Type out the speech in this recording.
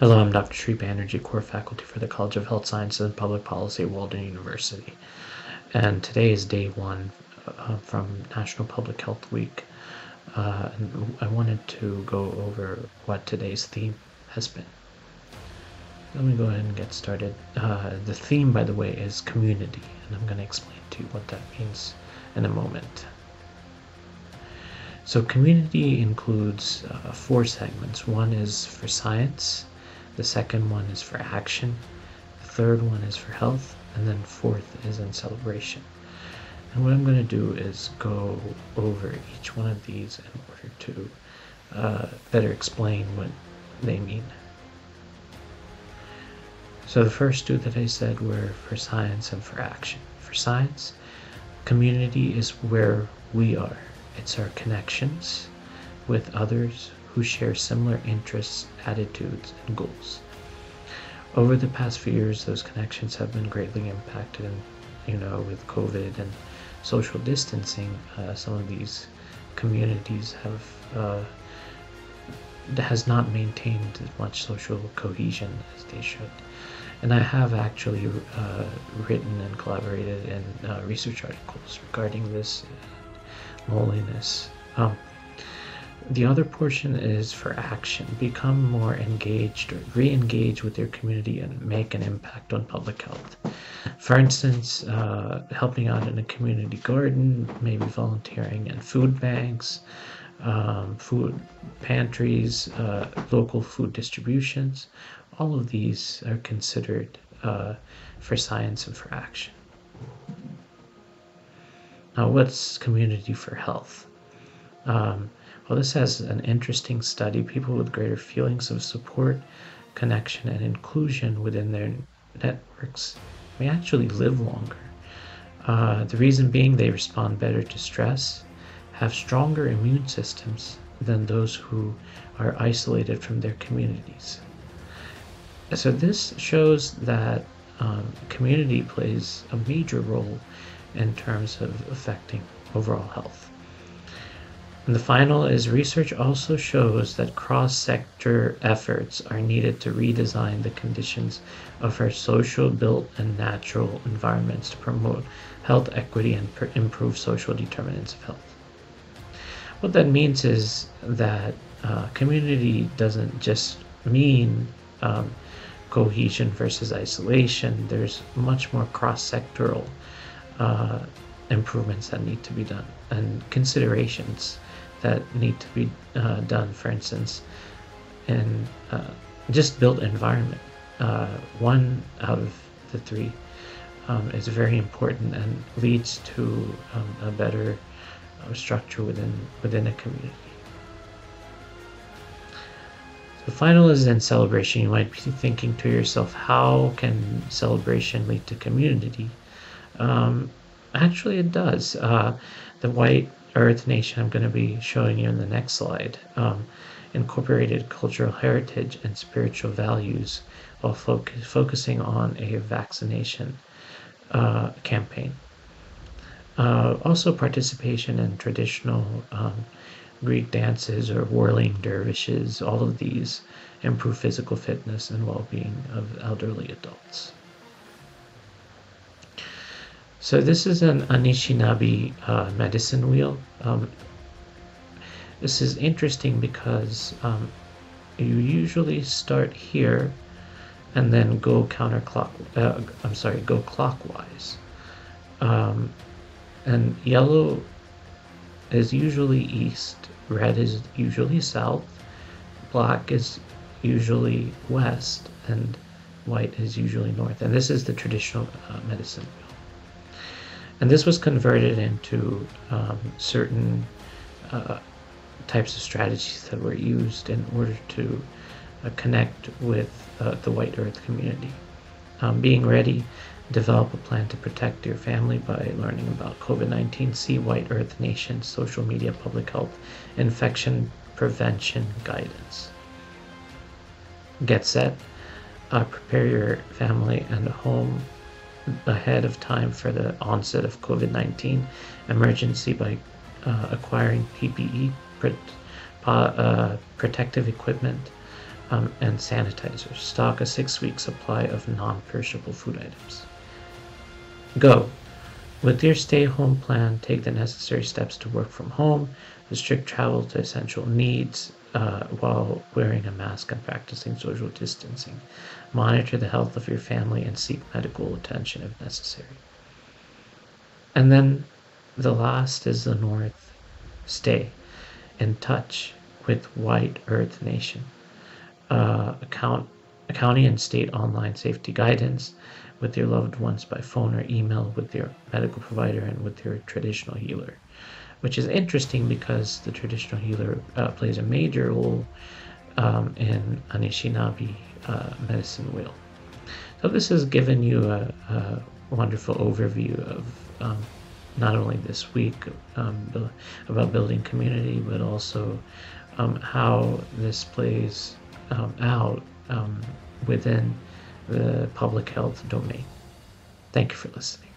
Hello, I'm Dr. Sri Banerjee, core faculty for the College of Health Sciences and Public Policy at Walden University. And today is day one uh, from National Public Health Week. Uh, and I wanted to go over what today's theme has been. Let me go ahead and get started. Uh, the theme, by the way, is community, and I'm going to explain to you what that means in a moment. So, community includes uh, four segments. One is for science, the second one is for action. The third one is for health. And then fourth is in celebration. And what I'm going to do is go over each one of these in order to uh, better explain what they mean. So the first two that I said were for science and for action. For science, community is where we are. It's our connections with others who share similar interests, attitudes, and goals. Over the past few years, those connections have been greatly impacted, and you know, with COVID and social distancing, uh, some of these communities have uh, has not maintained as much social cohesion as they should. And I have actually uh, written and collaborated in uh, research articles regarding this loneliness. Um, the other portion is for action. Become more engaged or re engage with your community and make an impact on public health. For instance, uh, helping out in a community garden, maybe volunteering in food banks, um, food pantries, uh, local food distributions. All of these are considered uh, for science and for action. Now, what's community for health? Um, well, this has an interesting study. People with greater feelings of support, connection, and inclusion within their networks may actually live longer. Uh, the reason being they respond better to stress, have stronger immune systems than those who are isolated from their communities. So, this shows that um, community plays a major role in terms of affecting overall health. And the final is research also shows that cross sector efforts are needed to redesign the conditions of our social, built, and natural environments to promote health equity and pr- improve social determinants of health. What that means is that uh, community doesn't just mean um, cohesion versus isolation, there's much more cross sectoral uh, improvements that need to be done and considerations that need to be uh, done, for instance, in uh, just built environment. Uh, one out of the three um, is very important and leads to um, a better uh, structure within within a community. The final is then celebration. You might be thinking to yourself, how can celebration lead to community? Um, actually, it does. Uh, the white Earth Nation I'm going to be showing you in the next slide um, incorporated cultural heritage and spiritual values while focus, focusing on a vaccination uh, campaign. Uh, also, participation in traditional um, Greek dances or whirling dervishes, all of these improve physical fitness and well being of elderly adults. So this is an Anishinaabe uh, medicine wheel. Um, this is interesting because um, you usually start here and then go counterclock. Uh, I'm sorry, go clockwise. Um, and yellow is usually east, red is usually south, black is usually west, and white is usually north. And this is the traditional uh, medicine wheel. And this was converted into um, certain uh, types of strategies that were used in order to uh, connect with uh, the White Earth community. Um, being ready, develop a plan to protect your family by learning about COVID 19. See White Earth Nation social media, public health, infection prevention guidance. Get set. Uh, prepare your family and home ahead of time for the onset of COVID 19 emergency by uh, acquiring PPE, uh, protective equipment, um, and sanitizers. Stock a six week supply of non perishable food items. Go. With your stay home plan, take the necessary steps to work from home, restrict travel to essential needs uh, while wearing a mask and practicing social distancing. Monitor the health of your family and seek medical attention if necessary. And then the last is the North. Stay in touch with White Earth Nation. Uh, account, county and state online safety guidance with your loved ones by phone or email with your medical provider and with your traditional healer which is interesting because the traditional healer uh, plays a major role um, in Anishinaabe uh, medicine wheel. So this has given you a, a wonderful overview of um, not only this week um, about building community, but also um, how this plays um, out um, within the public health domain. Thank you for listening.